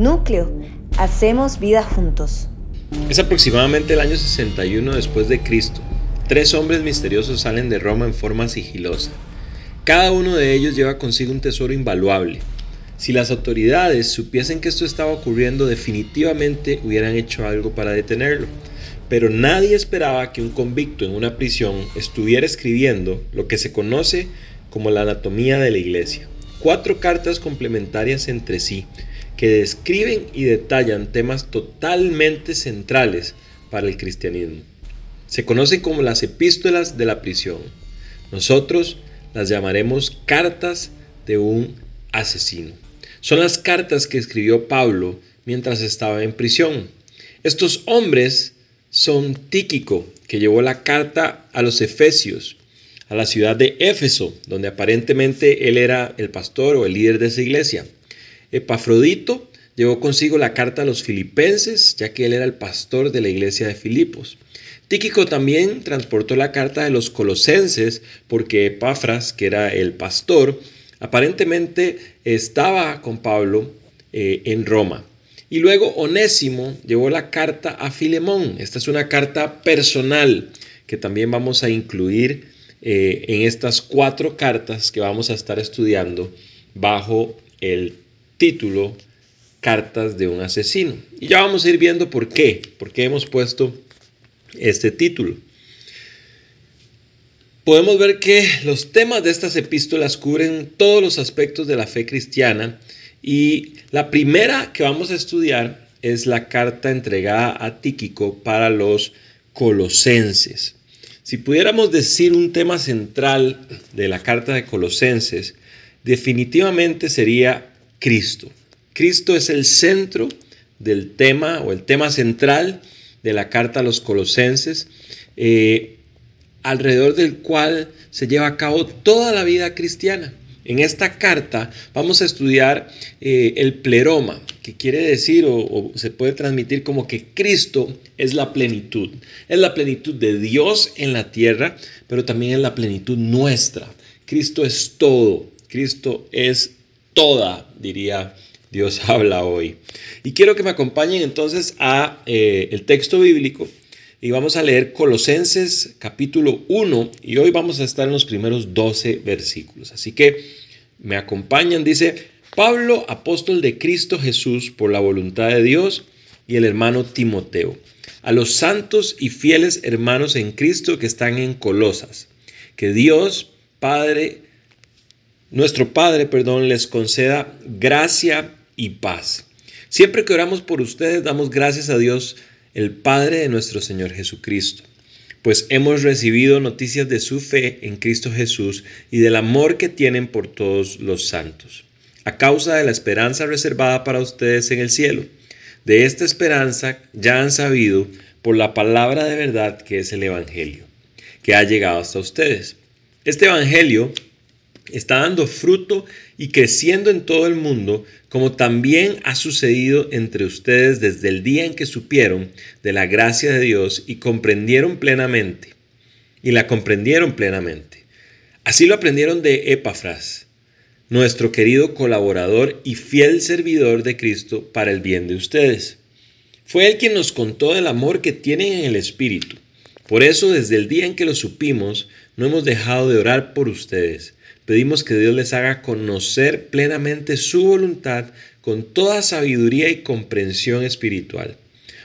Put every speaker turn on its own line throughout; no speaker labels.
Núcleo, hacemos vida juntos.
Es aproximadamente el año 61 después de Cristo. Tres hombres misteriosos salen de Roma en forma sigilosa. Cada uno de ellos lleva consigo un tesoro invaluable. Si las autoridades supiesen que esto estaba ocurriendo, definitivamente hubieran hecho algo para detenerlo. Pero nadie esperaba que un convicto en una prisión estuviera escribiendo lo que se conoce como la anatomía de la iglesia. Cuatro cartas complementarias entre sí que describen y detallan temas totalmente centrales para el cristianismo. Se conocen como las epístolas de la prisión. Nosotros las llamaremos cartas de un asesino. Son las cartas que escribió Pablo mientras estaba en prisión. Estos hombres son Tíquico, que llevó la carta a los Efesios, a la ciudad de Éfeso, donde aparentemente él era el pastor o el líder de esa iglesia. Epafrodito llevó consigo la carta a los filipenses, ya que él era el pastor de la iglesia de Filipos. Tíquico también transportó la carta de los colosenses, porque Epafras, que era el pastor, aparentemente estaba con Pablo eh, en Roma. Y luego Onésimo llevó la carta a Filemón. Esta es una carta personal que también vamos a incluir eh, en estas cuatro cartas que vamos a estar estudiando bajo el título Cartas de un asesino. Y ya vamos a ir viendo por qué, por qué hemos puesto este título. Podemos ver que los temas de estas epístolas cubren todos los aspectos de la fe cristiana y la primera que vamos a estudiar es la carta entregada a Tíquico para los colosenses. Si pudiéramos decir un tema central de la carta de Colosenses, definitivamente sería Cristo. Cristo es el centro del tema o el tema central de la carta a los colosenses, eh, alrededor del cual se lleva a cabo toda la vida cristiana. En esta carta vamos a estudiar eh, el pleroma, que quiere decir o, o, se puede transmitir como que Cristo es la plenitud. Es la plenitud de Dios en la tierra, pero también es la plenitud nuestra. Cristo es todo. Cristo es toda, diría Dios habla hoy. Y quiero que me acompañen entonces a eh, el texto bíblico y vamos a leer Colosenses capítulo 1 y hoy vamos a estar en los primeros 12 versículos. Así que me acompañan, dice Pablo, apóstol de Cristo Jesús por la voluntad de Dios y el hermano Timoteo, a los santos y fieles hermanos en Cristo que están en Colosas, que Dios Padre nuestro Padre, perdón, les conceda gracia y paz. Siempre que oramos por ustedes, damos gracias a Dios, el Padre de nuestro Señor Jesucristo, pues hemos recibido noticias de su fe en Cristo Jesús y del amor que tienen por todos los santos, a causa de la esperanza reservada para ustedes en el cielo. De esta esperanza ya han sabido por la palabra de verdad que es el Evangelio, que ha llegado hasta ustedes. Este Evangelio está dando fruto y creciendo en todo el mundo, como también ha sucedido entre ustedes desde el día en que supieron de la gracia de Dios y comprendieron plenamente, y la comprendieron plenamente. Así lo aprendieron de Epafras, nuestro querido colaborador y fiel servidor de Cristo para el bien de ustedes. Fue él quien nos contó del amor que tienen en el Espíritu. Por eso desde el día en que lo supimos, no hemos dejado de orar por ustedes Pedimos que Dios les haga conocer plenamente su voluntad con toda sabiduría y comprensión espiritual,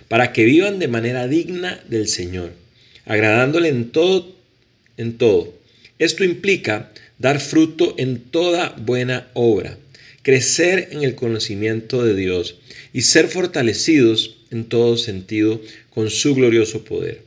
para que vivan de manera digna del Señor, agradándole en todo, en todo. Esto implica dar fruto en toda buena obra, crecer en el conocimiento de Dios y ser fortalecidos en todo sentido con su glorioso poder.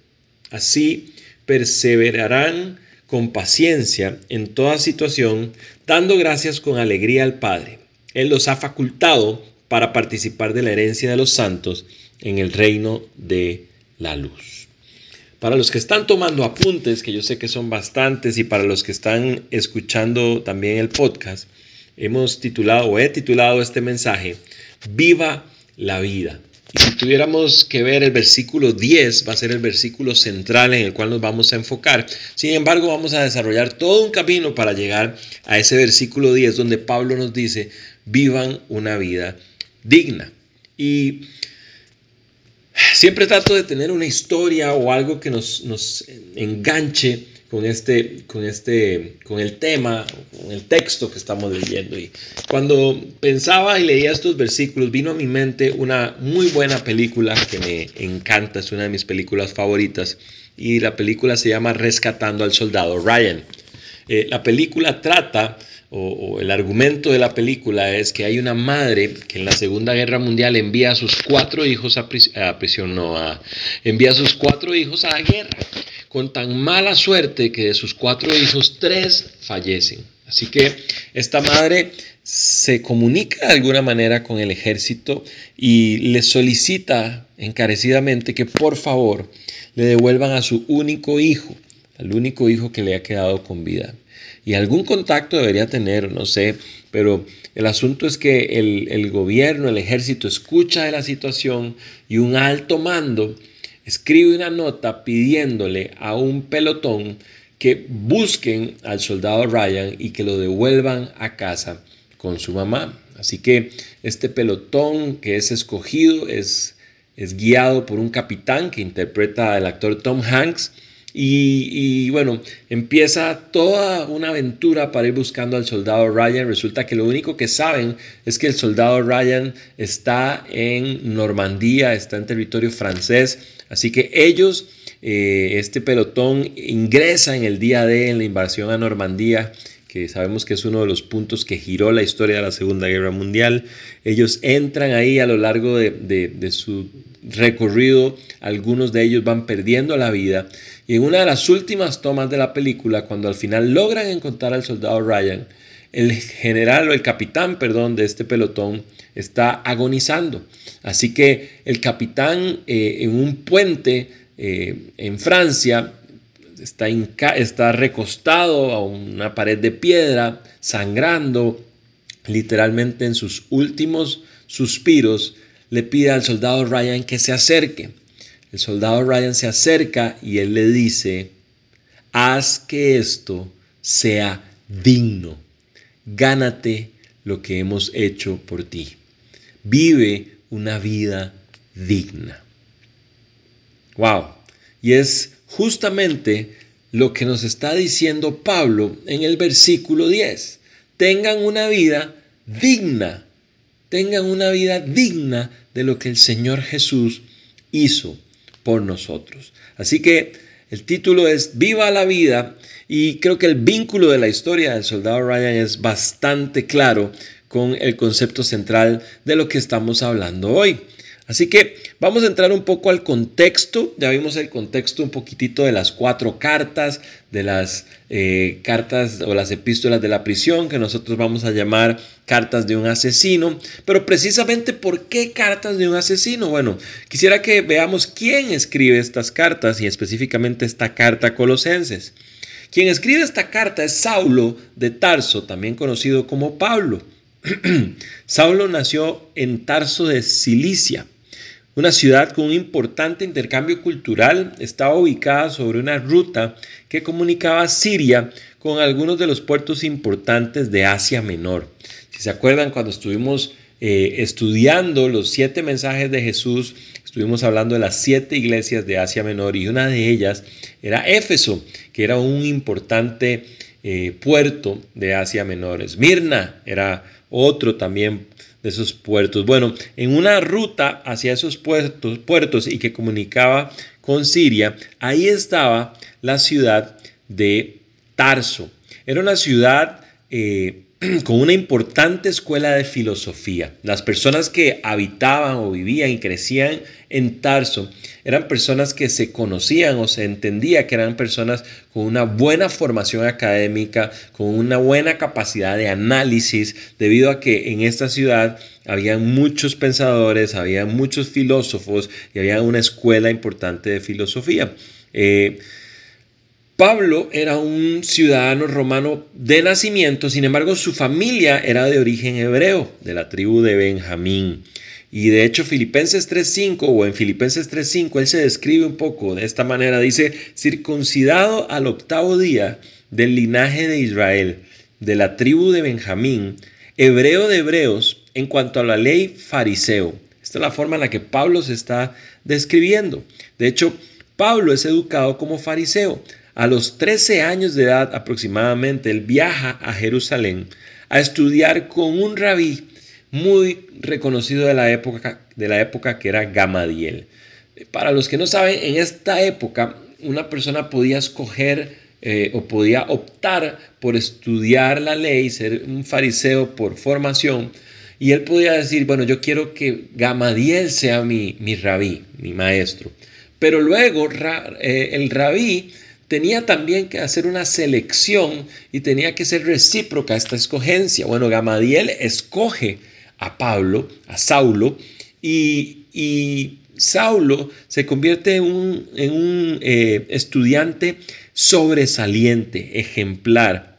Así perseverarán con paciencia en toda situación, dando gracias con alegría al Padre. Él los ha facultado para participar de la herencia de los santos en el reino de la luz. Para los que están tomando apuntes, que yo sé que son bastantes, y para los que están escuchando también el podcast, hemos titulado o he titulado este mensaje, Viva la vida. Y si tuviéramos que ver el versículo 10, va a ser el versículo central en el cual nos vamos a enfocar. Sin embargo, vamos a desarrollar todo un camino para llegar a ese versículo 10 donde Pablo nos dice, vivan una vida digna. Y siempre trato de tener una historia o algo que nos, nos enganche con este, con este, con el tema, con el texto que estamos leyendo. Y cuando pensaba y leía estos versículos, vino a mi mente una muy buena película que me encanta, es una de mis películas favoritas, y la película se llama Rescatando al Soldado Ryan. Eh, la película trata, o, el argumento de la película es que hay una madre que en la Segunda Guerra Mundial envía a sus cuatro hijos a, prisión, no, a, envía a sus cuatro hijos a la guerra con tan mala suerte que de sus cuatro hijos, tres fallecen. Así que esta madre se comunica de alguna manera con el ejército y le solicita encarecidamente que por favor le devuelvan a su único hijo, al único hijo que le ha quedado con vida. Y algún contacto debería tener, no sé, pero el asunto es que el, el gobierno, el ejército escucha de la situación y un alto mando escribe una nota pidiéndole a un pelotón que busquen al soldado Ryan y que lo devuelvan a casa con su mamá. Así que este pelotón que es escogido es, es guiado por un capitán que interpreta al actor Tom Hanks y, bueno, empieza toda una aventura para ir buscando al soldado Ryan. Resulta que lo único que saben es que el soldado Ryan está en Normandía, está en territorio francés. Así que ellos, eh, este pelotón, ingresa en el día de en la invasión a Normandía que sabemos que es uno de los puntos que giró la historia de la Segunda Guerra Mundial. Ellos entran ahí a lo largo de su recorrido, algunos de ellos van perdiendo la vida y en una de las últimas tomas de la película, cuando al final logran encontrar al soldado Ryan, el general o el capitán, perdón, de este pelotón está agonizando. Así que el capitán eh, en un puente eh, en Francia está, está recostado a una pared de piedra, sangrando, literalmente en sus últimos suspiros, le pide al soldado Ryan que se acerque. El soldado Ryan se acerca y él le dice, haz que esto sea digno, gánate lo que hemos hecho por ti, vive una vida digna. Wow, y es justamente lo que nos está diciendo Pablo en el versículo 10. Tengan una vida digna, tengan una vida digna de lo que el Señor Jesús hizo por nosotros. Así que el título es Viva la vida y creo que el vínculo de la historia del soldado Ryan es bastante claro con el concepto central de lo que estamos hablando hoy. Así que vamos a entrar un poco al contexto. Ya vimos el contexto un poquitito de las cuatro cartas, de las eh, cartas o las epístolas de la prisión, que nosotros vamos a llamar cartas de un asesino. Pero precisamente, ¿por qué cartas de un asesino? Bueno, quisiera que veamos quién escribe estas cartas y específicamente esta carta a Colosenses. Quien escribe esta carta es Saulo de Tarso, también conocido como Pablo. Saulo nació en Tarso de Cilicia una ciudad con un importante intercambio cultural estaba ubicada sobre una ruta que comunicaba Siria con algunos de los puertos importantes de Asia Menor. Si se acuerdan, cuando estuvimos eh, estudiando los siete mensajes de Jesús, estuvimos hablando de las siete iglesias de Asia Menor y una de ellas era Éfeso, que era un importante eh, puerto de Asia Menor. Esmirna era otro también de esos puertos. Bueno, en una ruta hacia esos puertos, puertos y que comunicaba con Siria, ahí estaba la ciudad de Tarso. Era una ciudad eh, con una importante escuela de filosofía. Las personas que habitaban o vivían y crecían en Tarso eran personas que se conocían o se entendía que eran personas con una buena formación académica, con una buena capacidad de análisis, debido a que en esta ciudad había muchos pensadores, había muchos filósofos y había una escuela importante de filosofía. Eh, Pablo era un ciudadano romano de nacimiento, sin embargo su familia era de origen hebreo, de la tribu de Benjamín. Y de hecho Filipenses 3.5 o en Filipenses 3.5 él se describe un poco de esta manera, dice, circuncidado al octavo día del linaje de Israel, de la tribu de Benjamín, hebreo de hebreos, en cuanto a la ley fariseo, Esta es la forma en la que Pablo se está describiendo. De hecho, Pablo es educado como fariseo. A los 13 años de edad aproximadamente, él viaja a Jerusalén a estudiar con un rabí muy reconocido de la época, de la época que era Gamadiel. Para los que no saben, en esta época una persona podía escoger eh, o podía optar por estudiar la ley, ser un fariseo por formación, y él podía decir, bueno, yo quiero que Gamadiel sea mi, mi rabí, mi maestro. Pero luego eh, el rabí tenía también que hacer una selección y tenía que ser recíproca esta escogencia. Bueno, Gamadiel escoge a Pablo, a Saulo, y, y Saulo se convierte en un, en un eh, estudiante sobresaliente, ejemplar.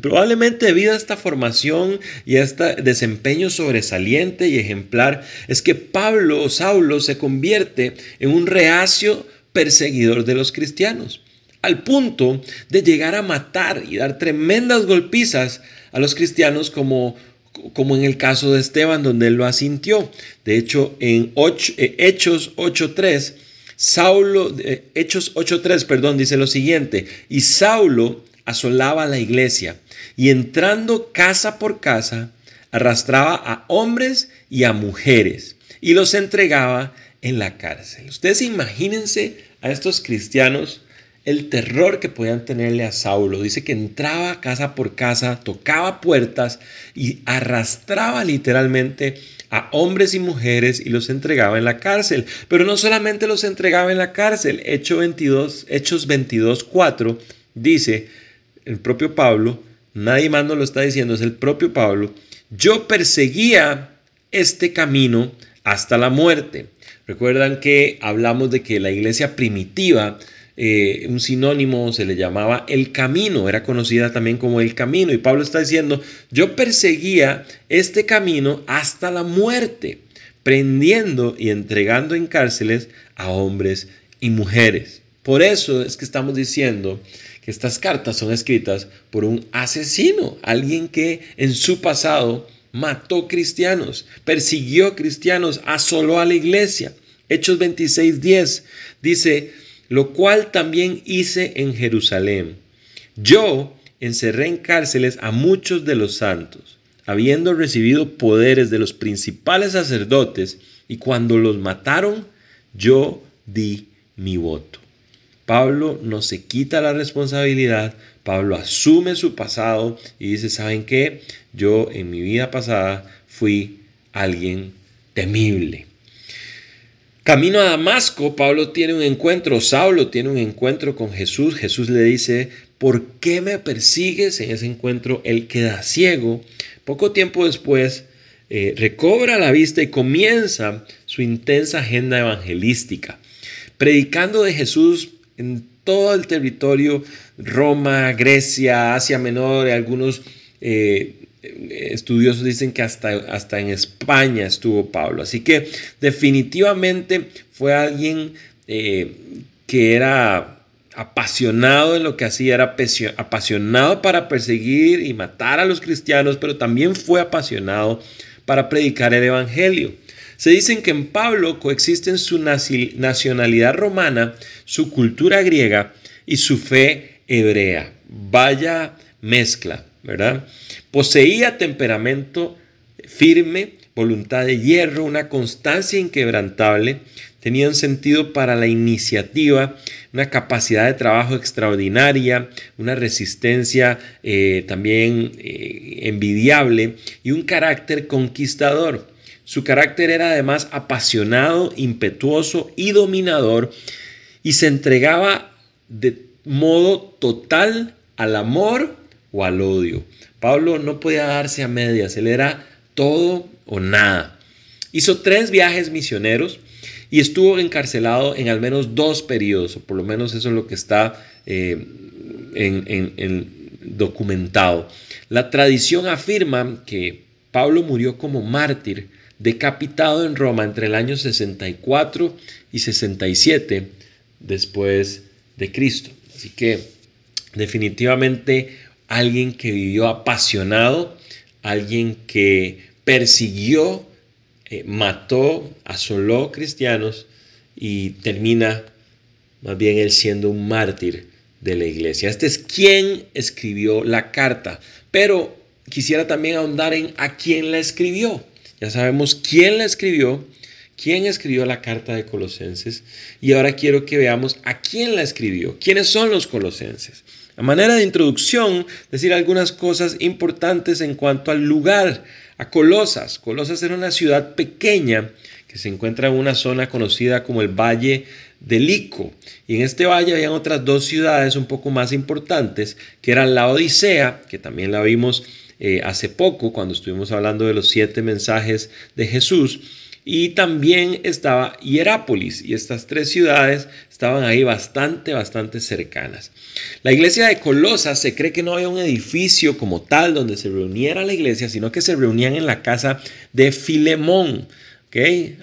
Probablemente debido a esta formación y a este desempeño sobresaliente y ejemplar, es que Pablo o Saulo se convierte en un reacio perseguidor de los cristianos, al punto de llegar a matar y dar tremendas golpizas a los cristianos como como en el caso de Esteban, donde él lo asintió. De hecho, en eh, Hechos 8.3, Saulo, eh, Hechos 8.3, perdón, dice lo siguiente, y Saulo asolaba la iglesia y entrando casa por casa, arrastraba a hombres y a mujeres y los entregaba en la cárcel. Ustedes imagínense a estos cristianos el terror que podían tenerle a Saulo. Dice que entraba casa por casa, tocaba puertas y arrastraba literalmente a hombres y mujeres y los entregaba en la cárcel. Pero no solamente los entregaba en la cárcel. Hecho 22, Hechos 22, 4 dice el propio Pablo, nadie más nos lo está diciendo, es el propio Pablo, yo perseguía este camino hasta la muerte. Recuerdan que hablamos de que la iglesia primitiva eh, un sinónimo, se le llamaba el camino, era conocida también como el camino. Y Pablo está diciendo, yo perseguía este camino hasta la muerte, prendiendo y entregando en cárceles a hombres y mujeres. Por eso es que estamos diciendo que estas cartas son escritas por un asesino, alguien que en su pasado mató cristianos, persiguió cristianos, asoló a la iglesia. Hechos 26:10 dice, lo cual también hice en Jerusalén. Yo encerré en cárceles a muchos de los santos, habiendo recibido poderes de los principales sacerdotes, y cuando los mataron, yo di mi voto. Pablo no se quita la responsabilidad, Pablo asume su pasado y dice, ¿saben qué? Yo en mi vida pasada fui alguien temible. Camino a Damasco, Pablo tiene un encuentro, Saulo tiene un encuentro con Jesús. Jesús le dice, ¿por qué me persigues? En ese encuentro él queda ciego. Poco tiempo después eh, recobra la vista y comienza su intensa agenda evangelística, predicando de Jesús en todo el territorio, Roma, Grecia, Asia Menor, algunos eh, estudiosos dicen que hasta, hasta en España estuvo Pablo. Así que definitivamente fue alguien eh, que era apasionado en lo que hacía, era apasionado para perseguir y matar a los cristianos, pero también fue apasionado para predicar el Evangelio. Se dicen que en Pablo coexisten su nacionalidad romana, su cultura griega y su fe hebrea. Vaya mezcla. Poseía temperamento firme, voluntad de hierro, una constancia inquebrantable, tenía un sentido para la iniciativa, una capacidad de trabajo extraordinaria, una resistencia eh, también eh, envidiable y un carácter conquistador. Su carácter era además apasionado, impetuoso y dominador y se entregaba de modo total al amor o al odio. Pablo no podía darse a medias, él era todo o nada. Hizo tres viajes misioneros y estuvo encarcelado en al menos dos periodos, o por lo menos eso es lo que está eh, en, documentado. La tradición afirma que Pablo murió como mártir, decapitado en Roma entre el año 64 y 67 después de Cristo. Así que definitivamente alguien que vivió apasionado, alguien que persiguió eh, mató, asoló cristianos y termina más bien él siendo un mártir de la iglesia. Este es quien escribió la carta, pero quisiera también ahondar en a quién la escribió. Ya sabemos quién la escribió, quién escribió la carta de Colosenses y ahora quiero que veamos a quién la escribió, quiénes son los colosenses. A manera de introducción, decir algunas cosas importantes en cuanto al lugar, a Colosas. Colosas era una ciudad pequeña que se encuentra en una zona conocida como el Valle de Lico. Y en este valle habían otras dos ciudades un poco más importantes, que eran la Odisea, que también la vimos eh, hace poco cuando estuvimos hablando de los siete mensajes de Jesús, y también estaba Hierápolis y estas tres ciudades estaban ahí bastante, bastante cercanas. La iglesia de Colosas se cree que no había un edificio como tal donde se reuniera la iglesia, sino que se reunían en la casa de Filemón,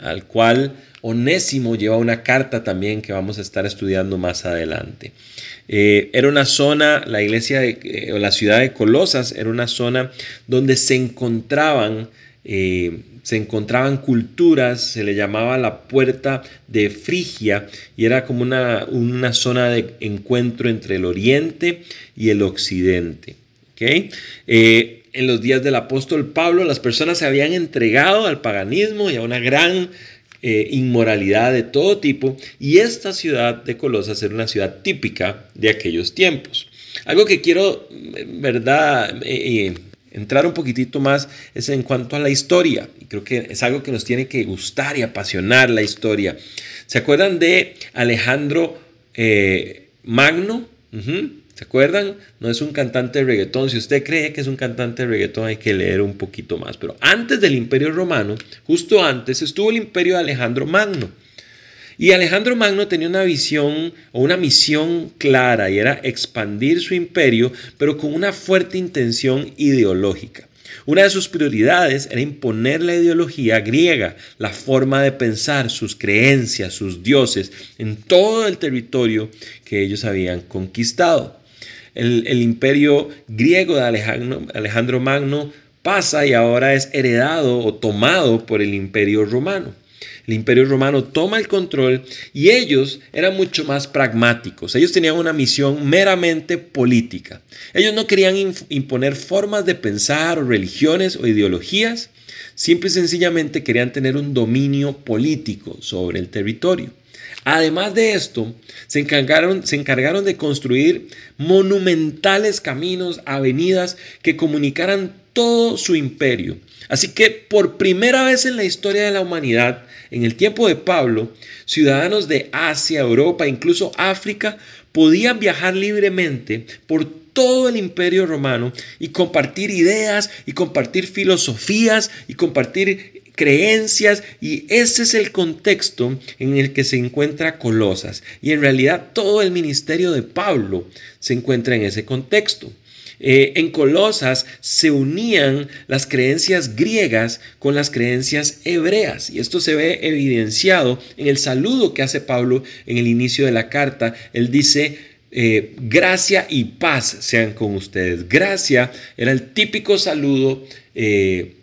al cual Onésimo lleva una carta también que vamos a estar estudiando más adelante. Eh, era una zona, la iglesia eh, o la ciudad de Colosas era una zona donde se encontraban, eh, se encontraban culturas, se le llamaba la puerta de Frigia y era como una, una zona de encuentro entre el oriente y el occidente. en los días del apóstol Pablo las personas se habían entregado al paganismo y a una gran eh, inmoralidad de todo tipo y esta ciudad de Colosas era una ciudad típica de aquellos tiempos. Algo que quiero, ¿verdad? Eh, eh, entrar un poquitito más es en cuanto a la historia. Y creo que es algo que nos tiene que gustar y apasionar la historia. ¿Se acuerdan de Alejandro Magno? ¿Se acuerdan? No es un cantante de reggaetón. Si usted cree que es un cantante de reggaetón, hay que leer un poquito más. Pero antes del Imperio Romano, justo antes, estuvo el Imperio de Alejandro Magno. Y Alejandro Magno tenía una visión o una misión clara y era expandir su imperio, pero con una fuerte intención ideológica. Una de sus prioridades era imponer la ideología griega, la forma de pensar, sus creencias, sus dioses, en todo el territorio que ellos habían conquistado el, imperio griego de Alejandro, Alejandro Magno pasa y ahora es heredado o tomado por el imperio romano. El imperio romano toma el control y ellos eran mucho más pragmáticos. Ellos tenían una misión meramente política. Ellos no querían imponer formas de pensar religiones o ideologías. Simple y sencillamente querían tener un dominio político sobre el territorio. Además de esto, se encargaron, se encargaron de construir monumentales caminos, avenidas que comunicaran todo su imperio. Así que por primera vez en la historia de la humanidad, en el tiempo de Pablo, ciudadanos de Asia, Europa, incluso África, podían viajar libremente por todo el imperio romano y compartir ideas y compartir filosofías y compartir creencias y ese es el contexto en el que se encuentra Colosas. Y en realidad todo el ministerio de Pablo se encuentra en ese contexto. Eh, en Colosas se unían las creencias griegas con las creencias hebreas y esto se ve evidenciado en el saludo que hace Pablo en el inicio de la carta. Él dice, eh, gracia y paz sean con ustedes. Gracia era el típico saludo eh,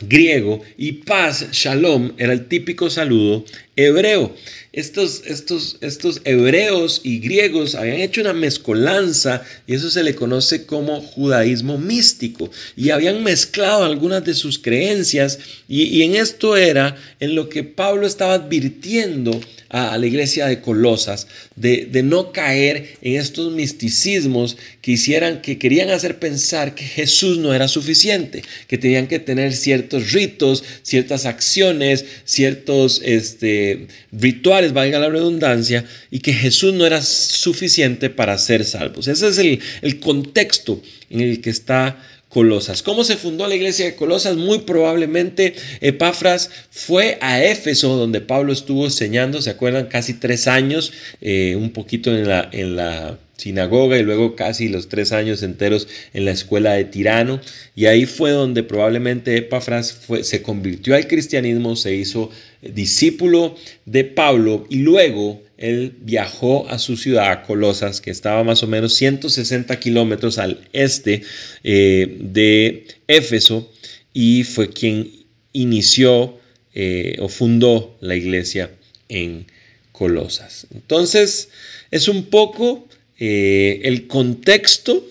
griego y paz, shalom, era el típico saludo hebreo. Estos, estos, estos hebreos y griegos habían hecho una mezcolanza y eso se le conoce como judaísmo místico y habían mezclado algunas de sus creencias y, en esto era en lo que Pablo estaba advirtiendo a, la iglesia de Colosas de, de, no caer en estos misticismos que hicieran, que querían hacer pensar que Jesús no era suficiente, que tenían que tener ciertos ritos, ciertas acciones, ciertos este, rituales, valga la redundancia, y que Jesús no era suficiente para ser salvos. Ese es el, el contexto en el que está Colosas. ¿Cómo se fundó la iglesia de Colosas? Muy probablemente Epafras fue a Éfeso, donde Pablo estuvo enseñando, ¿se acuerdan? Casi tres años, eh, un poquito en la, en la sinagoga y luego casi los tres años enteros en la escuela de Tirano. Y ahí fue donde probablemente Epafras se convirtió al cristianismo, se hizo discípulo de Pablo y luego él viajó a su ciudad, Colosas, que estaba más o menos 160 kilómetros al este eh, de Éfeso, y fue quien inició eh, o fundó la iglesia en Colosas. Entonces, es un poco eh, el contexto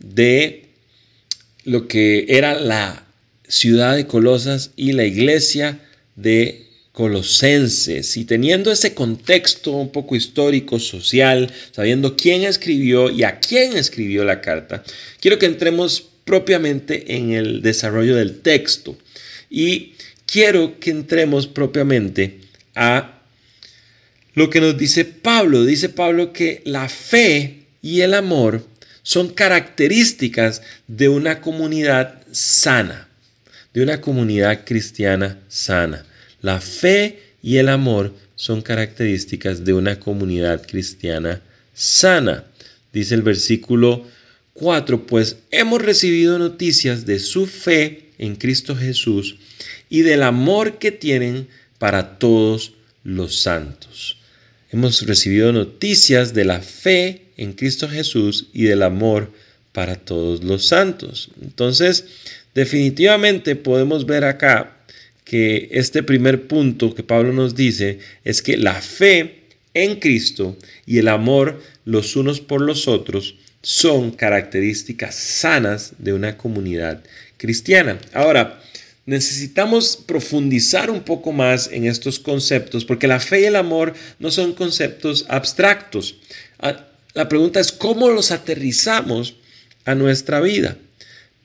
de lo que era la ciudad de Colosas y la iglesia de Colosenses. Y teniendo ese contexto un poco histórico, social, sabiendo quién escribió y a quién escribió la carta, quiero que entremos propiamente en el desarrollo del texto. Y quiero que entremos propiamente a lo que nos dice Pablo. Dice Pablo que la fe y el amor son características de una comunidad sana, de una comunidad cristiana sana. La fe y el amor son características de una comunidad cristiana sana. Dice el versículo 4, pues hemos recibido noticias de su fe en Cristo Jesús y del amor que tienen para todos los santos. Hemos recibido noticias de la fe en Cristo Jesús y del amor para todos los santos. Entonces, definitivamente podemos ver acá que este primer punto que Pablo nos dice es que la fe en Cristo y el amor los unos por los otros son características sanas de una comunidad cristiana. Ahora, necesitamos profundizar un poco más en estos conceptos porque la fe y el amor no son conceptos abstractos. Ah, la pregunta es cómo los aterrizamos a nuestra vida.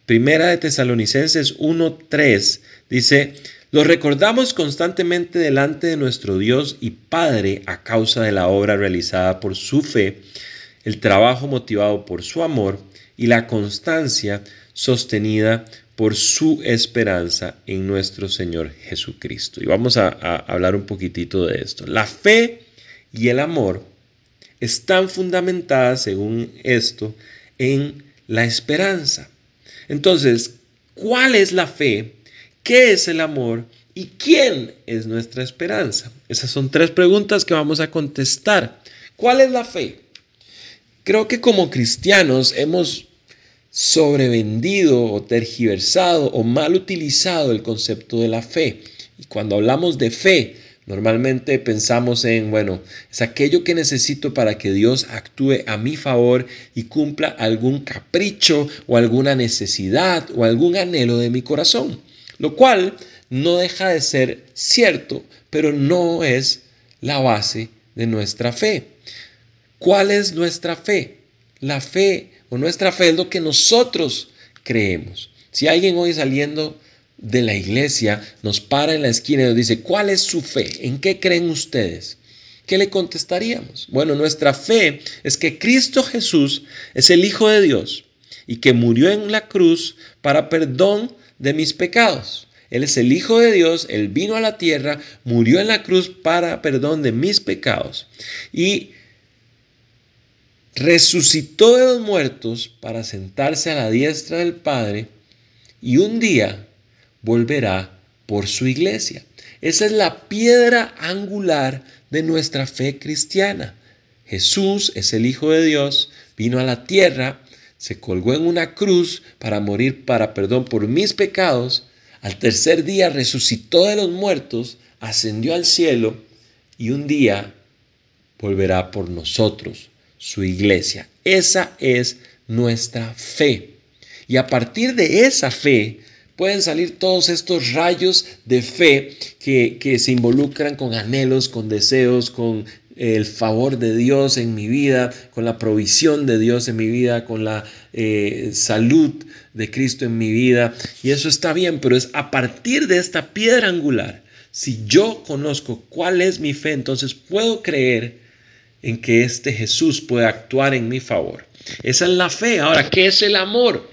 Primera de Tesalonicenses 1.3 dice, lo recordamos constantemente delante de nuestro Dios y Padre a causa de la obra realizada por su fe, el trabajo motivado por su amor y la constancia sostenida por su esperanza en nuestro Señor Jesucristo. Y vamos a, a hablar un poquitito de esto. La fe y el amor están fundamentadas, según esto, en la esperanza. Entonces, ¿cuál es la fe? ¿Qué es el amor? ¿Y quién es nuestra esperanza? Esas son tres preguntas que vamos a contestar. ¿Cuál es la fe? Creo que como cristianos hemos sobrevendido o tergiversado o mal utilizado el concepto de la fe. Y cuando hablamos de fe, Normalmente pensamos en, bueno, es aquello que necesito para que Dios actúe a mi favor y cumpla algún capricho o alguna necesidad o algún anhelo de mi corazón. Lo cual no deja de ser cierto, pero no es la base de nuestra fe. ¿Cuál es nuestra fe? La fe o nuestra fe es lo que nosotros creemos. Si alguien hoy saliendo de la iglesia nos para en la esquina y nos dice, ¿cuál es su fe? ¿En qué creen ustedes? ¿Qué le contestaríamos? Bueno, nuestra fe es que Cristo Jesús es el Hijo de Dios y que murió en la cruz para perdón de mis pecados. Él es el Hijo de Dios, Él vino a la tierra, murió en la cruz para perdón de mis pecados y resucitó de los muertos para sentarse a la diestra del Padre y un día volverá por su iglesia. Esa es la piedra angular de nuestra fe cristiana. Jesús es el Hijo de Dios, vino a la tierra, se colgó en una cruz para morir para perdón por mis pecados, al tercer día resucitó de los muertos, ascendió al cielo y un día volverá por nosotros, su iglesia. Esa es nuestra fe. Y a partir de esa fe pueden salir todos estos rayos de fe que, se involucran con anhelos, con deseos, con el favor de Dios en mi vida, con la provisión de Dios en mi vida, con la eh, salud de Cristo en mi vida. Y eso está bien, pero es a partir de esta piedra angular, si yo conozco cuál es mi fe, entonces puedo creer en que este Jesús puede actuar en mi favor. Esa es la fe. Ahora, ¿qué es el amor?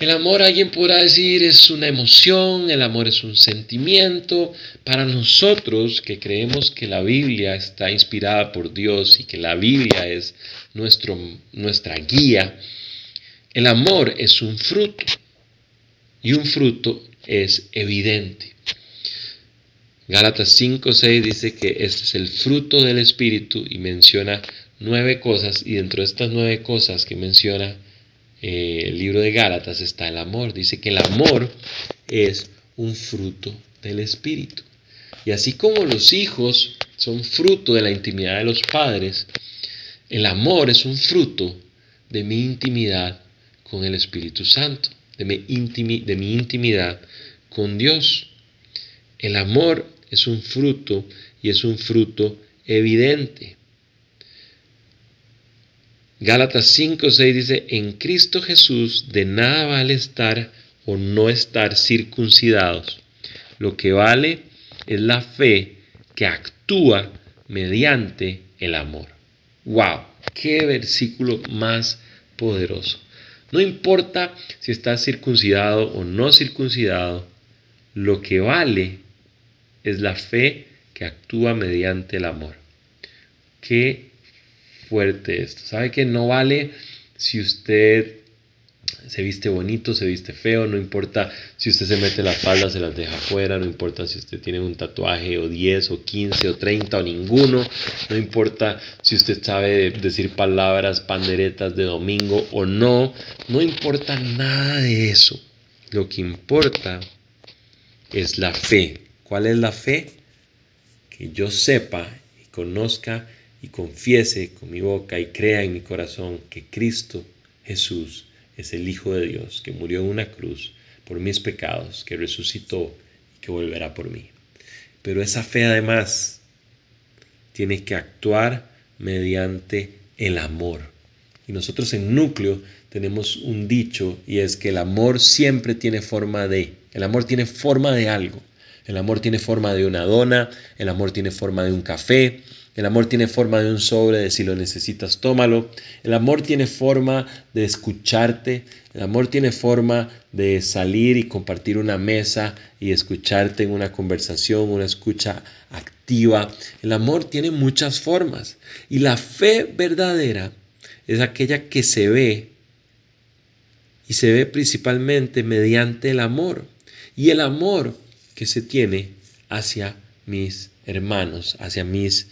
El amor, alguien podrá decir, es una emoción, el amor es un sentimiento. Para nosotros que creemos que la Biblia está inspirada por Dios y que la Biblia es nuestro, nuestra guía, el amor es un fruto y un fruto es evidente. Gálatas 5, 6 dice que este es el fruto del Espíritu y menciona nueve cosas y dentro de estas nueve cosas que menciona eh, el libro de Gálatas está el amor. Dice que el amor es un fruto del Espíritu. Y así como los hijos son fruto de la intimidad de los padres, el amor es un fruto de mi intimidad con el Espíritu Santo, de mi, de mi intimidad con Dios. El amor es un fruto y es un fruto evidente. Gálatas 5, 6 dice, en Cristo Jesús de nada vale estar o no estar circuncidados. Lo que vale es la fe que actúa mediante el amor. ¡Wow! ¡Qué versículo más poderoso! No importa si estás circuncidado o no circuncidado, lo que vale es la fe que actúa mediante el amor. Qué fuerte esto. ¿Sabe que no vale si usted se viste bonito, se viste feo, no importa si usted se mete la falda, se las deja afuera, no importa si usted tiene un tatuaje o 10 o 15 o 30 o ninguno, no importa si usted sabe decir palabras panderetas de domingo o no, no importa nada de eso. Lo que importa es la fe. ¿Cuál es la fe? Que yo sepa y conozca y confiese con mi boca y crea en mi corazón que Cristo Jesús es el Hijo de Dios que murió en una cruz por mis pecados, que resucitó y que volverá por mí. Pero esa fe además tiene que actuar mediante el amor. Y nosotros en núcleo tenemos un dicho y es que el amor siempre tiene forma de, el amor tiene forma de algo. El amor tiene forma de una dona, el amor tiene forma de un café, el amor tiene forma de un sobre, de si lo necesitas, tómalo. El amor tiene forma de escucharte. El amor tiene forma de salir y compartir una mesa y escucharte en una conversación, una escucha activa. El amor tiene muchas formas. Y la fe verdadera es aquella que se ve y se ve principalmente mediante el amor. Y el amor que se tiene hacia mis hermanos, hacia mis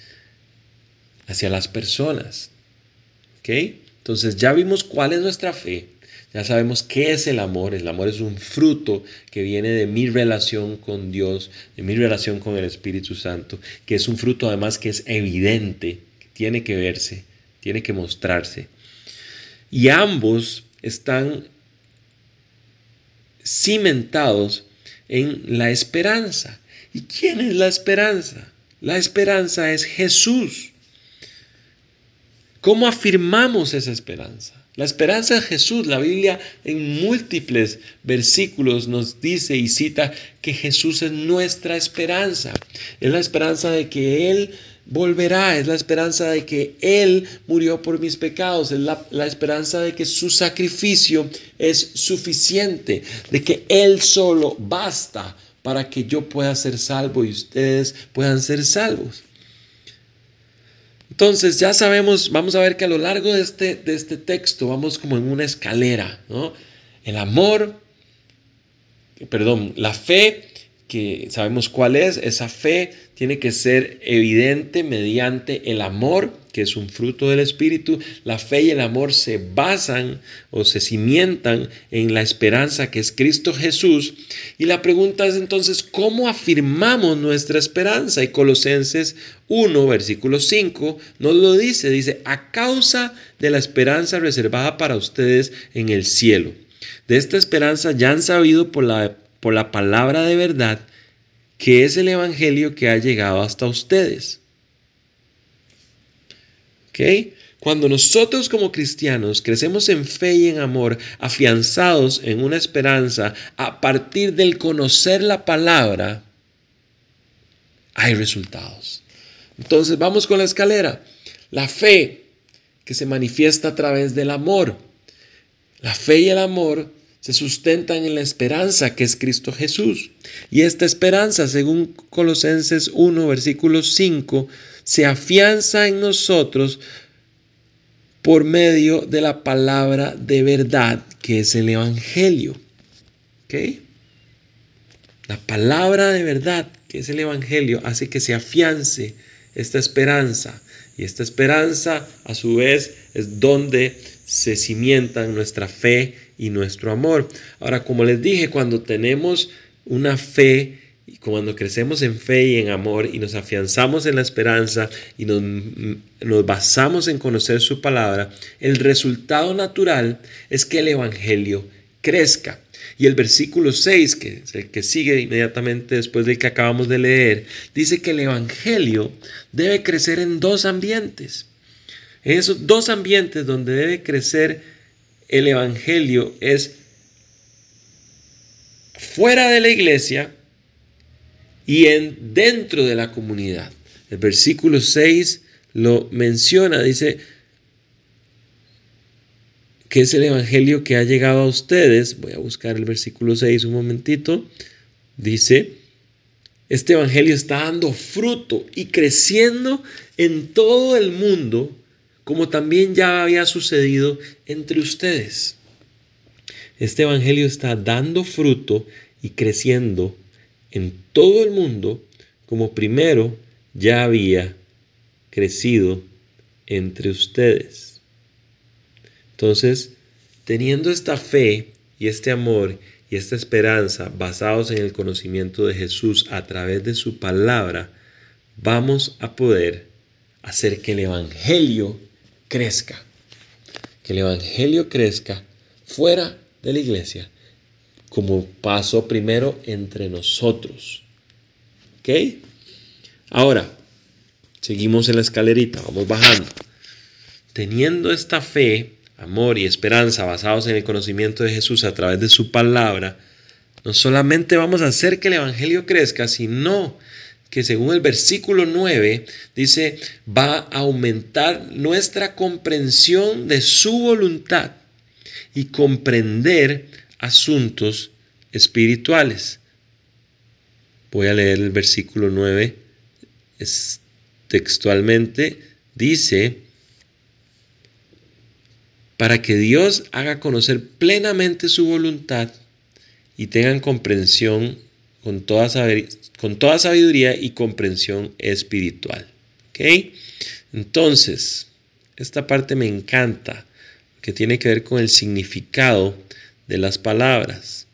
hacia las personas. ¿Ok? Entonces ya vimos cuál es nuestra fe, ya sabemos qué es el amor. El amor es un fruto que viene de mi relación con Dios, de mi relación con el Espíritu Santo, que es un fruto además que es evidente, tiene que verse, tiene que mostrarse. Y ambos están cimentados en la esperanza. ¿Y quién es la esperanza? La esperanza es Jesús. ¿Cómo afirmamos esa esperanza? La esperanza de Jesús, la Biblia en múltiples versículos nos dice y cita que Jesús es nuestra esperanza. Es la esperanza de que Él volverá, es la esperanza de que Él murió por mis pecados, es la, esperanza de que su sacrificio es suficiente, de que Él solo basta para que yo pueda ser salvo y ustedes puedan ser salvos. Entonces ya sabemos, vamos a ver que a lo largo de este, de este texto vamos como en una escalera, ¿no? El amor, perdón, la fe, que sabemos cuál es, esa fe tiene que ser evidente mediante el amor, que es un fruto del Espíritu. La fe y el amor se basan o se cimientan en la esperanza que es Cristo Jesús. Y la pregunta es entonces, ¿cómo afirmamos nuestra esperanza? Y Colosenses 1, versículo 5, nos lo dice, dice, a causa de la esperanza reservada para ustedes en el cielo. De esta esperanza ya han sabido por la, por la palabra de verdad que es el Evangelio que ha llegado hasta ustedes. ¿Ok? Cuando nosotros como cristianos crecemos en fe y en amor, afianzados en una esperanza a partir del conocer la palabra, hay resultados. Entonces vamos con la escalera. La fe que se manifiesta a través del amor. La fe y el amor se sustentan en la esperanza que es Cristo Jesús. Y esta esperanza, según Colosenses 1, versículo 5, se afianza en nosotros por medio de la palabra de verdad, que es el Evangelio. ¿Ok? La palabra de verdad, que es el Evangelio, hace que se afiance esta esperanza. Y esta esperanza, a su vez, es donde se cimientan nuestra fe y nuestro amor. Ahora, como les dije, cuando tenemos una fe y cuando crecemos en fe y en amor y nos afianzamos en la esperanza y nos, basamos en conocer su palabra, el resultado natural es que el Evangelio crezca. Y el versículo 6, que es el que sigue inmediatamente después del que acabamos de leer, dice que el Evangelio debe crecer en dos ambientes. En esos dos ambientes donde debe crecer el Evangelio es fuera de la iglesia y en, dentro de la comunidad. El versículo 6 lo menciona, dice que es el Evangelio que ha llegado a ustedes. Voy a buscar el versículo 6 un momentito. Dice, este Evangelio está dando fruto y creciendo en todo el mundo, como también ya había sucedido entre ustedes. Este Evangelio está dando fruto y creciendo en todo el mundo como primero ya había crecido entre ustedes. Entonces, teniendo esta fe y este amor y esta esperanza basados en el conocimiento de Jesús a través de su palabra, vamos a poder hacer que el Evangelio crezca. Que el Evangelio crezca fuera de la iglesia como paso primero entre nosotros. ¿Ok? Ahora, seguimos en la escalerita, vamos bajando. Teniendo esta fe, amor y esperanza basados en el conocimiento de Jesús a través de su palabra, no solamente vamos a hacer que el Evangelio crezca, sino que según el versículo 9 dice, va a aumentar nuestra comprensión de su voluntad y comprender asuntos espirituales. Voy a leer el versículo 9 es, textualmente. Dice, para que Dios haga conocer plenamente su voluntad y tengan comprensión con toda, con toda sabiduría y comprensión espiritual. ¿Ok? Entonces, esta parte me encanta, que tiene que ver con el significado de las palabras.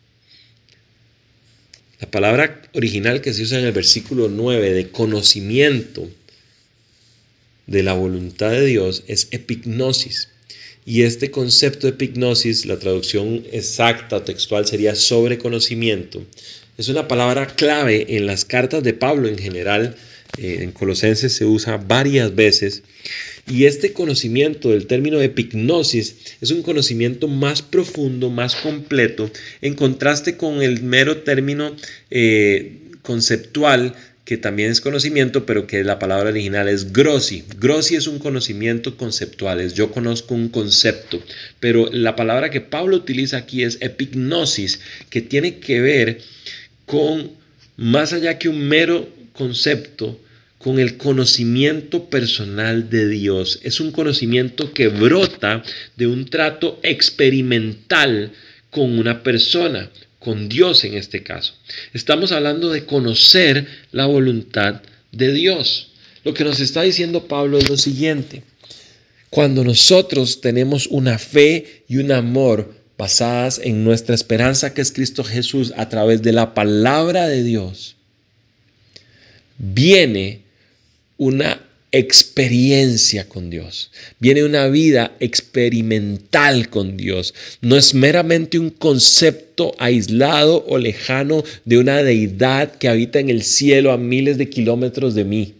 La palabra original que se usa en el versículo 9 de conocimiento de la voluntad de Dios es epignosis. Y este concepto de epignosis, la traducción exacta textual sería sobre conocimiento. Es una palabra clave en las cartas de Pablo en general. Eh, en Colosenses se usa varias veces y este conocimiento del término epignosis es un conocimiento más profundo, más completo, en contraste con el mero término eh, conceptual que también es conocimiento, pero que la palabra original es grossi. Grossi es un conocimiento conceptual, es yo conozco un concepto, pero la palabra que Pablo utiliza aquí es epignosis, que tiene que ver con más allá que un mero concepto, con el conocimiento personal de Dios. Es un conocimiento que brota de un trato experimental con una persona, con Dios en este caso. Estamos hablando de conocer la voluntad de Dios. Lo que nos está diciendo Pablo es lo siguiente. Cuando nosotros tenemos una fe y un amor basadas en nuestra esperanza que es Cristo Jesús a través de la palabra de Dios, viene una experiencia con Dios, viene una vida experimental con Dios. No es meramente un concepto aislado o lejano de una deidad que habita en el cielo a miles de kilómetros de mí.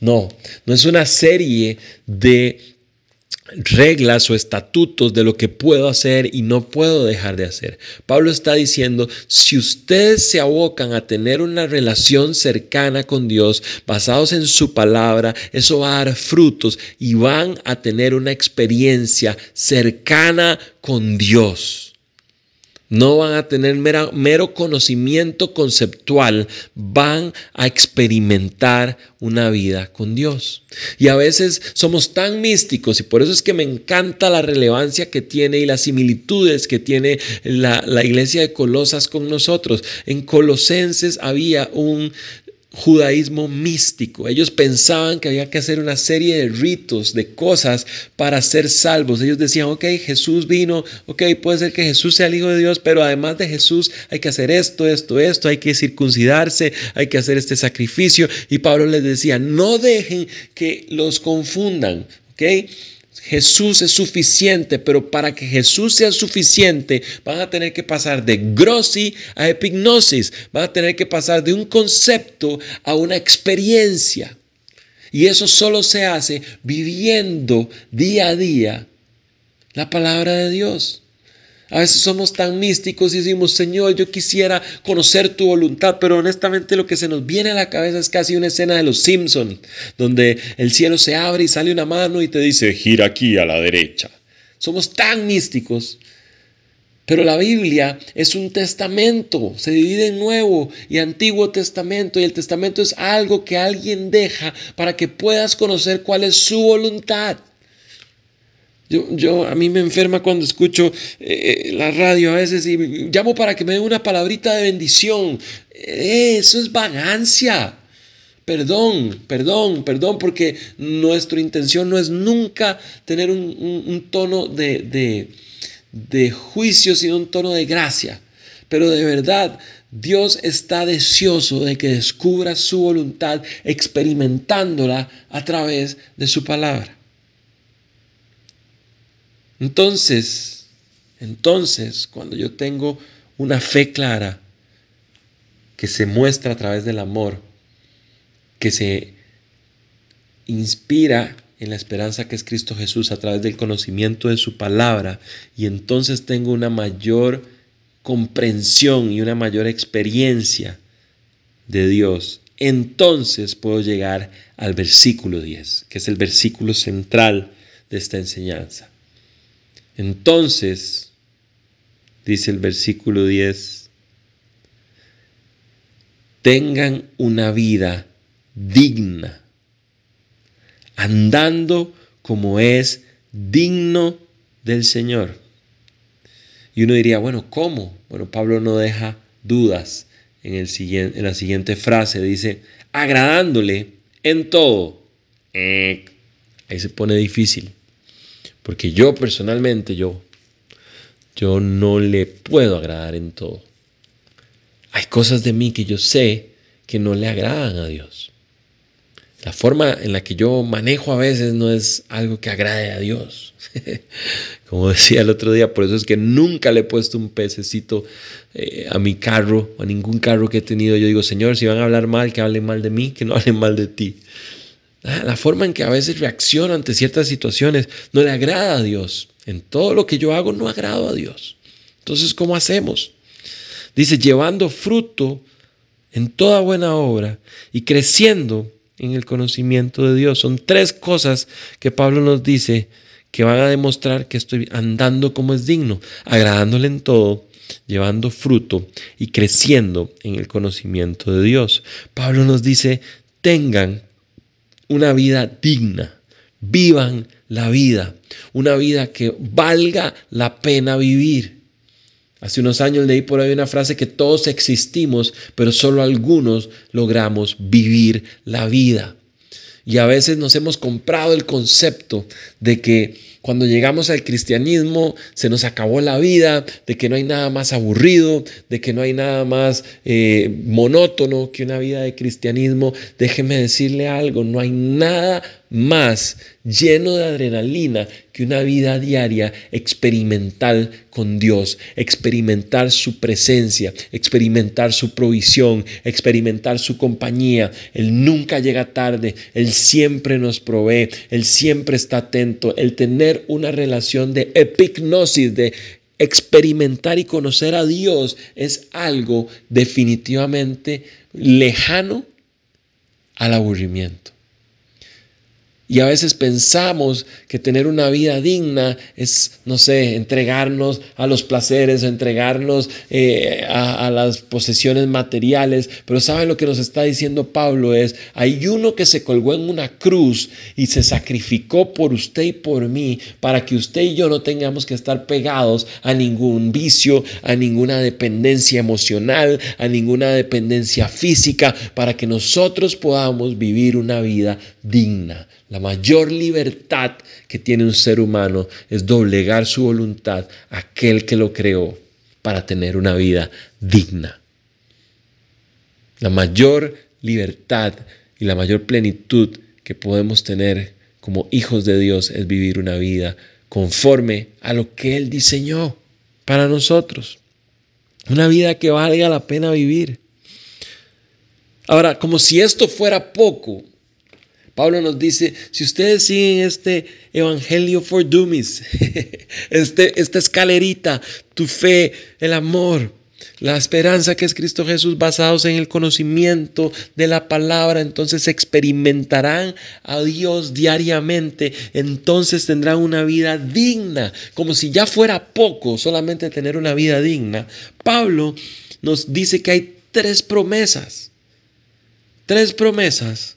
No, no es una serie de reglas o estatutos de lo que puedo hacer y no puedo dejar de hacer. Pablo está diciendo, si ustedes se abocan a tener una relación cercana con Dios, basados en su palabra, eso va a dar frutos y van a tener una experiencia cercana con Dios. No van a tener mero conocimiento conceptual, van a experimentar una vida con Dios. Y a veces somos tan místicos y por eso es que me encanta la relevancia que tiene y las similitudes que tiene la, la iglesia de Colosas con nosotros. En Colosenses había un judaísmo místico. Ellos pensaban que había que hacer una serie de ritos, de cosas para ser salvos. Ellos decían, ok, Jesús vino, ok, puede ser que Jesús sea el Hijo de Dios, pero además de Jesús hay que hacer esto, esto, esto, hay que circuncidarse, hay que hacer este sacrificio. Y Pablo les decía, no dejen que los confundan, ok. Jesús es suficiente, pero para que Jesús sea suficiente, van a tener que pasar de grossi a epignosis, van a tener que pasar de un concepto a una experiencia. Y eso solo se hace viviendo día a día la palabra de Dios. A veces somos tan místicos y decimos, Señor, yo quisiera conocer tu voluntad, pero honestamente lo que se nos viene a la cabeza es casi una escena de los Simpson, donde el cielo se abre y sale una mano y te dice, gira aquí a la derecha. Somos tan místicos. Pero la Biblia es un testamento, se divide en Nuevo y Antiguo Testamento y el testamento es algo que alguien deja para que puedas conocer cuál es su voluntad. Yo, a mí me enferma cuando escucho eh, la radio a veces y llamo para que me den una palabrita de bendición. eso es vagancia. Perdón, perdón, perdón, porque nuestra intención no es nunca tener un, tono de, de juicio, sino un tono de gracia. Pero de verdad, Dios está deseoso de que descubra su voluntad experimentándola a través de su palabra. Entonces, entonces, cuando yo tengo una fe clara que se muestra a través del amor, que se inspira en la esperanza que es Cristo Jesús a través del conocimiento de su palabra, y entonces tengo una mayor comprensión y una mayor experiencia de Dios, entonces puedo llegar al versículo 10, que es el versículo central de esta enseñanza. Entonces, dice el versículo 10, tengan una vida digna, andando como es digno del Señor. Y uno diría, bueno, ¿cómo? Bueno, Pablo no deja dudas en, el siguiente, en la siguiente frase. Dice, agradándole en todo. Eh, ahí se pone difícil. Porque yo personalmente, yo, yo no le puedo agradar en todo. Hay cosas de mí que yo sé que no le agradan a Dios. La forma en la que yo manejo a veces no es algo que agrade a Dios. Como decía el otro día, por eso es que nunca le he puesto un pececito eh, a mi carro, a ningún carro que he tenido. Yo digo, Señor, si van a hablar mal, que hablen mal de mí, que no hablen mal de ti. Ah, la forma en que a veces reacciono ante ciertas situaciones no le agrada a Dios. En todo lo que yo hago no agrado a Dios. Entonces, ¿cómo hacemos? Dice, llevando fruto en toda buena obra y creciendo en el conocimiento de Dios. Son tres cosas que Pablo nos dice que van a demostrar que estoy andando como es digno, agradándole en todo, llevando fruto y creciendo en el conocimiento de Dios. Pablo nos dice, tengan una vida digna. Vivan la vida, una vida que valga la pena vivir. Hace unos años leí por ahí una frase que todos existimos, pero solo algunos logramos vivir la vida. Y a veces nos hemos comprado el concepto de que cuando llegamos al cristianismo se nos acabó la vida, de que no hay nada más aburrido, de que no hay nada más eh, monótono que una vida de cristianismo. Déjeme decirle algo, no hay nada más lleno de adrenalina que una vida diaria experimental con Dios, experimentar su presencia, experimentar su provisión, experimentar su compañía. Él nunca llega tarde, Él siempre nos provee, Él siempre está atento, el tener una relación de epignosis, de experimentar y conocer a Dios es algo definitivamente lejano al aburrimiento. Y a veces pensamos que tener una vida digna es, no sé, entregarnos a los placeres, entregarnos eh, a, a, las posesiones materiales. Pero ¿saben lo que nos está diciendo Pablo? Es, hay uno que se colgó en una cruz y se sacrificó por usted y por mí para que usted y yo no tengamos que estar pegados a ningún vicio, a ninguna dependencia emocional, a ninguna dependencia física, para que nosotros podamos vivir una vida digna. La mayor libertad que tiene un ser humano es doblegar su voluntad a aquel que lo creó para tener una vida digna. La mayor libertad y la mayor plenitud que podemos tener como hijos de Dios es vivir una vida conforme a lo que Él diseñó para nosotros. Una vida que valga la pena vivir. Ahora, como si esto fuera poco, Pablo nos dice, si ustedes siguen este Evangelio for Dummies, este, esta escalerita, tu fe, el amor, la esperanza que es Cristo Jesús basados en el conocimiento de la palabra, entonces experimentarán a Dios diariamente, entonces tendrán una vida digna, como si ya fuera poco solamente tener una vida digna. Pablo nos dice que hay tres promesas, tres promesas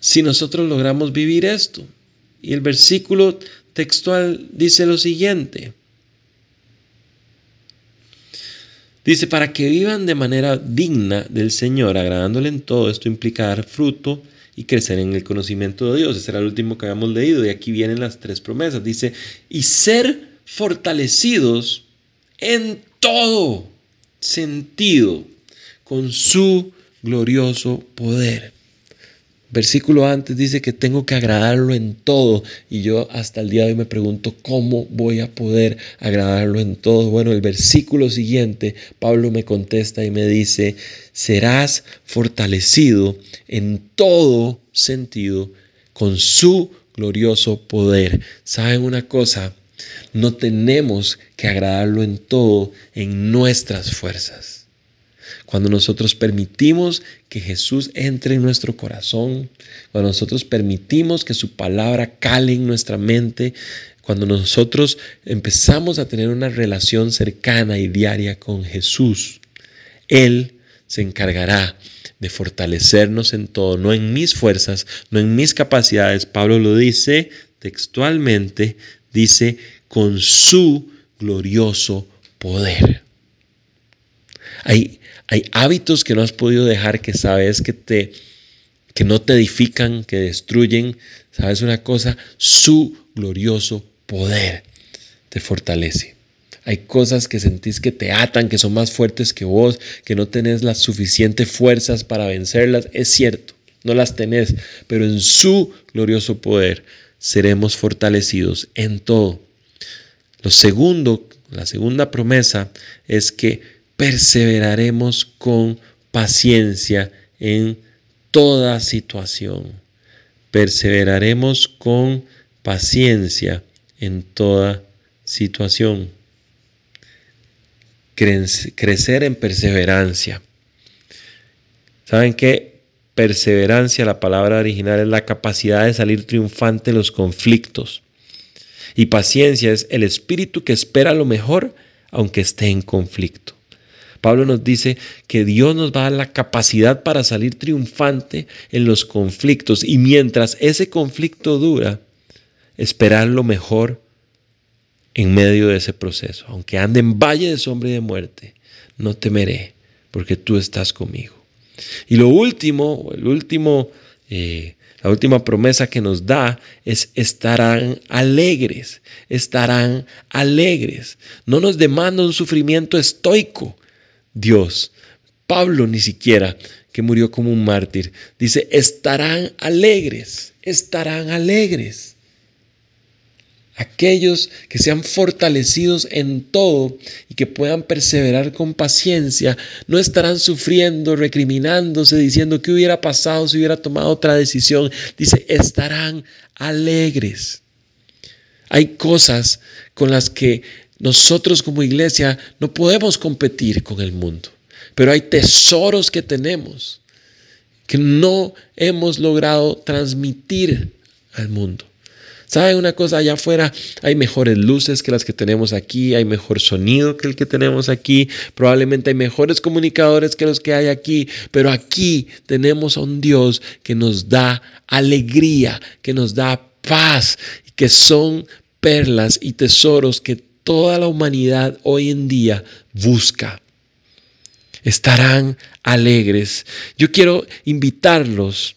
si nosotros logramos vivir esto. Y el versículo textual dice lo siguiente. Dice, para que vivan de manera digna del Señor, agradándole en todo, esto implica dar fruto y crecer en el conocimiento de Dios. Ese era el último que habíamos leído y aquí vienen las tres promesas. Dice, y ser fortalecidos en todo sentido con su glorioso poder. Versículo antes dice que tengo que agradarlo en todo y yo hasta el día de hoy me pregunto cómo voy a poder agradarlo en todo. Bueno, el versículo siguiente, Pablo me contesta y me dice, serás fortalecido en todo sentido con su glorioso poder. ¿Saben una cosa? No tenemos que agradarlo en todo en nuestras fuerzas. Cuando nosotros permitimos que Jesús entre en nuestro corazón, cuando nosotros permitimos que su palabra cale en nuestra mente, cuando nosotros empezamos a tener una relación cercana y diaria con Jesús, Él se encargará de fortalecernos en todo, no en mis fuerzas, no en mis capacidades. Pablo lo dice textualmente, dice, con su glorioso poder. Hay, hay hábitos que no has podido dejar que sabes que te que no te edifican, que destruyen. ¿Sabes una cosa? Su glorioso poder te fortalece. Hay cosas que sentís que te atan, que son más fuertes que vos, que no tenés las suficientes fuerzas para vencerlas. Es cierto, no las tenés, pero en su glorioso poder seremos fortalecidos en todo. Lo segundo, la segunda promesa es que perseveraremos con paciencia en toda situación. Perseveraremos con paciencia en toda situación. Crecer en perseverancia. ¿Saben qué? Perseverancia, la palabra original es la capacidad de salir triunfante en los conflictos. Y paciencia es el espíritu que espera lo mejor aunque esté en conflicto. Pablo nos dice que Dios nos va a dar la capacidad para salir triunfante en los conflictos y mientras ese conflicto dura, esperar lo mejor en medio de ese proceso. Aunque ande en valle de sombra y de muerte, no temeré, porque tú estás conmigo. Y lo último, el último, eh, la última promesa que nos da es estarán alegres, estarán alegres. No nos demanda un sufrimiento estoico, Dios. Pablo ni siquiera, que murió como un mártir, dice, estarán alegres, estarán alegres. Aquellos que sean fortalecidos en todo y que puedan perseverar con paciencia, no estarán sufriendo, recriminándose, diciendo qué hubiera pasado si hubiera tomado otra decisión. Dice, estarán alegres. Hay cosas con las que nosotros como iglesia no podemos competir con el mundo, pero hay tesoros que tenemos que no hemos logrado transmitir al mundo. ¿Sabe una cosa? Allá afuera hay mejores luces que las que tenemos aquí, hay mejor sonido que el que tenemos aquí, probablemente hay mejores comunicadores que los que hay aquí, pero aquí tenemos a un Dios que nos da alegría, que nos da paz, que son perlas y tesoros que toda la humanidad hoy en día busca. Estarán alegres. Yo quiero invitarlos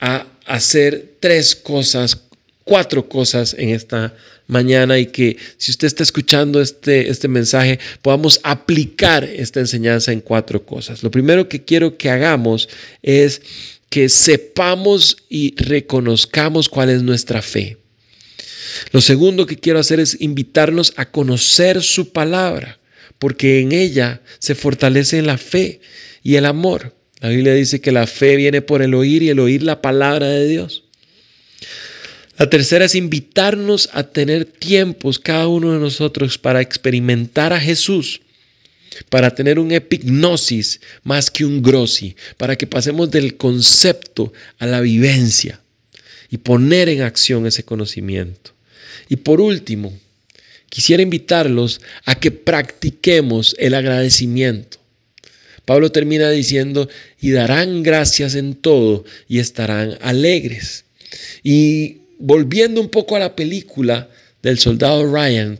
a hacer tres cosas cuatro cosas en esta mañana y que si usted está escuchando este, este mensaje podamos aplicar esta enseñanza en cuatro cosas. Lo primero que quiero que hagamos es que sepamos y reconozcamos cuál es nuestra fe. Lo segundo que quiero hacer es invitarnos a conocer su palabra, porque en ella se fortalece la fe y el amor. La Biblia dice que la fe viene por el oír y el oír la palabra de Dios. La tercera es invitarnos a tener tiempos cada uno de nosotros para experimentar a Jesús, para tener un epignosis más que un grossi, para que pasemos del concepto a la vivencia y poner en acción ese conocimiento. Y por último, quisiera invitarlos a que practiquemos el agradecimiento. Pablo termina diciendo, y darán gracias en todo y estarán alegres. Y volviendo un poco a la película del soldado Ryan,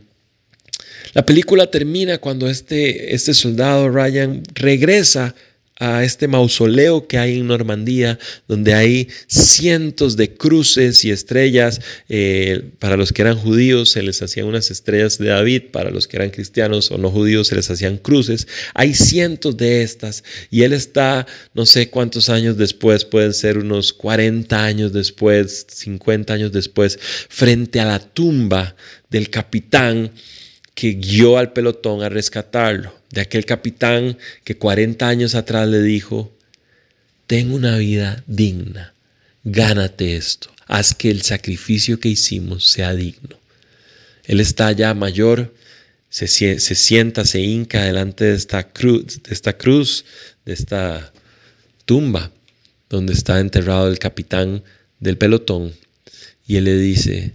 la película termina cuando este, este soldado Ryan regresa a este mausoleo que hay en Normandía, donde hay cientos de cruces y estrellas. Eh, para los que eran judíos se les hacían unas estrellas de David, para los que eran cristianos o no judíos se les hacían cruces. Hay cientos de estas y él está, no sé cuántos años después, pueden ser unos 40 años después, 50 años después, frente a la tumba del capitán que guió al pelotón a rescatarlo, de aquel capitán que 40 años atrás le dijo, ten una vida digna, gánate esto, haz que el sacrificio que hicimos sea digno. Él está ya mayor, se, se sienta, se hinca delante de esta, cruz, de esta cruz, de esta tumba, donde está enterrado el capitán del pelotón, y él le dice,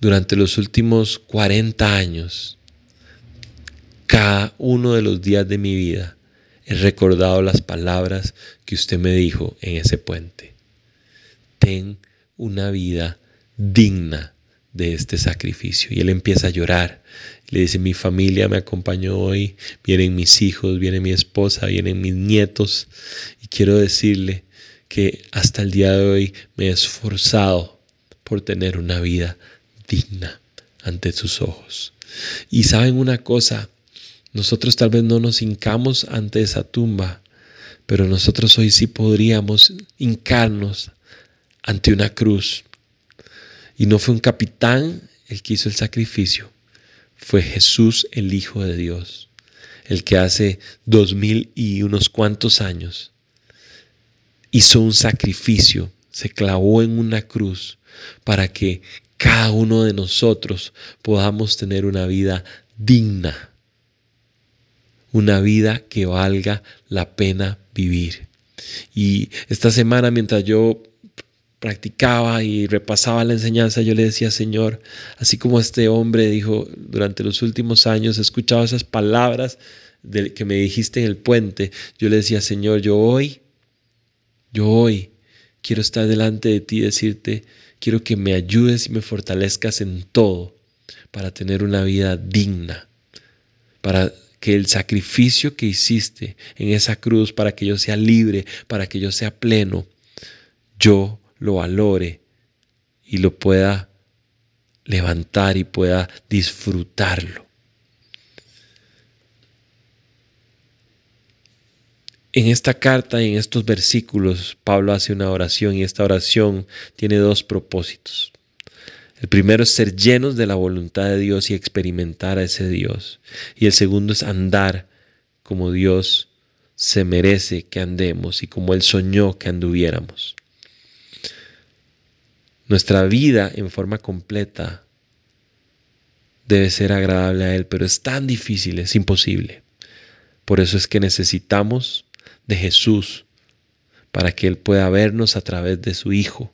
durante los últimos 40 años, cada uno de los días de mi vida, he recordado las palabras que usted me dijo en ese puente. Ten una vida digna de este sacrificio. Y él empieza a llorar. Le dice, mi familia me acompañó hoy, vienen mis hijos, viene mi esposa, vienen mis nietos. Y quiero decirle que hasta el día de hoy me he esforzado por tener una vida digna ante sus ojos. Y saben una cosa, nosotros tal vez no nos hincamos ante esa tumba, pero nosotros hoy sí podríamos hincarnos ante una cruz. Y no fue un capitán el que hizo el sacrificio, fue Jesús el Hijo de Dios, el que hace dos mil y unos cuantos años hizo un sacrificio, se clavó en una cruz para que cada uno de nosotros podamos tener una vida digna, una vida que valga la pena vivir. Y esta semana mientras yo practicaba y repasaba la enseñanza, yo le decía, Señor, así como este hombre dijo durante los últimos años, he escuchado esas palabras de, que me dijiste en el puente, yo le decía, Señor, yo hoy, yo hoy quiero estar delante de ti y decirte, Quiero que me ayudes y me fortalezcas en todo para tener una vida digna, para que el sacrificio que hiciste en esa cruz, para que yo sea libre, para que yo sea pleno, yo lo valore y lo pueda levantar y pueda disfrutarlo. En esta carta y en estos versículos, Pablo hace una oración y esta oración tiene dos propósitos. El primero es ser llenos de la voluntad de Dios y experimentar a ese Dios. Y el segundo es andar como Dios se merece que andemos y como Él soñó que anduviéramos. Nuestra vida en forma completa debe ser agradable a Él, pero es tan difícil, es imposible. Por eso es que necesitamos de Jesús para que Él pueda vernos a través de su Hijo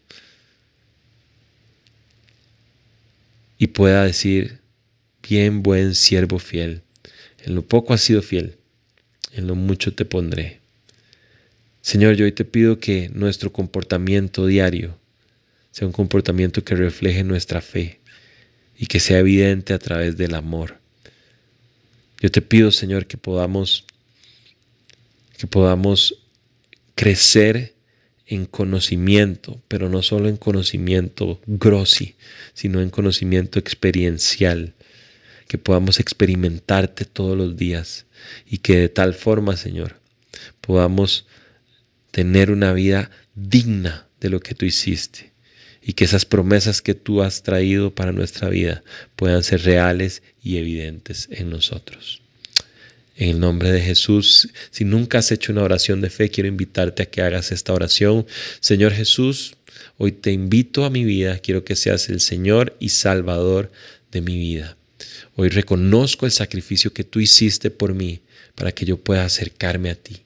y pueda decir, bien buen siervo fiel, en lo poco has sido fiel, en lo mucho te pondré. Señor, yo hoy te pido que nuestro comportamiento diario sea un comportamiento que refleje nuestra fe y que sea evidente a través del amor. Yo te pido, Señor, que podamos que podamos crecer en conocimiento, pero no solo en conocimiento grossi, sino en conocimiento experiencial, que podamos experimentarte todos los días y que de tal forma, Señor, podamos tener una vida digna de lo que tú hiciste y que esas promesas que tú has traído para nuestra vida puedan ser reales y evidentes en nosotros. En el nombre de Jesús, si nunca has hecho una oración de fe, quiero invitarte a que hagas esta oración. Señor Jesús, hoy te invito a mi vida, quiero que seas el Señor y Salvador de mi vida. Hoy reconozco el sacrificio que tú hiciste por mí para que yo pueda acercarme a ti.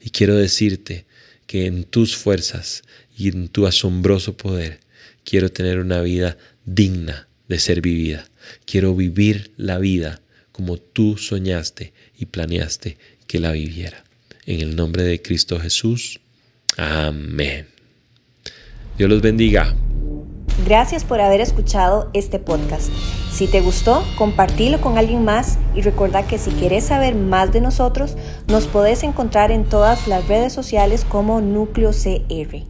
Y quiero decirte que en tus fuerzas y en tu asombroso poder quiero tener una vida digna de ser vivida. Quiero vivir la vida como tú soñaste y planeaste que la viviera. En el nombre de Cristo Jesús. Amén. Dios los bendiga.
Gracias por haber escuchado este podcast. Si te gustó, compartilo con alguien más y recuerda que si quieres saber más de nosotros, nos podés encontrar en todas las redes sociales como Núcleo CR.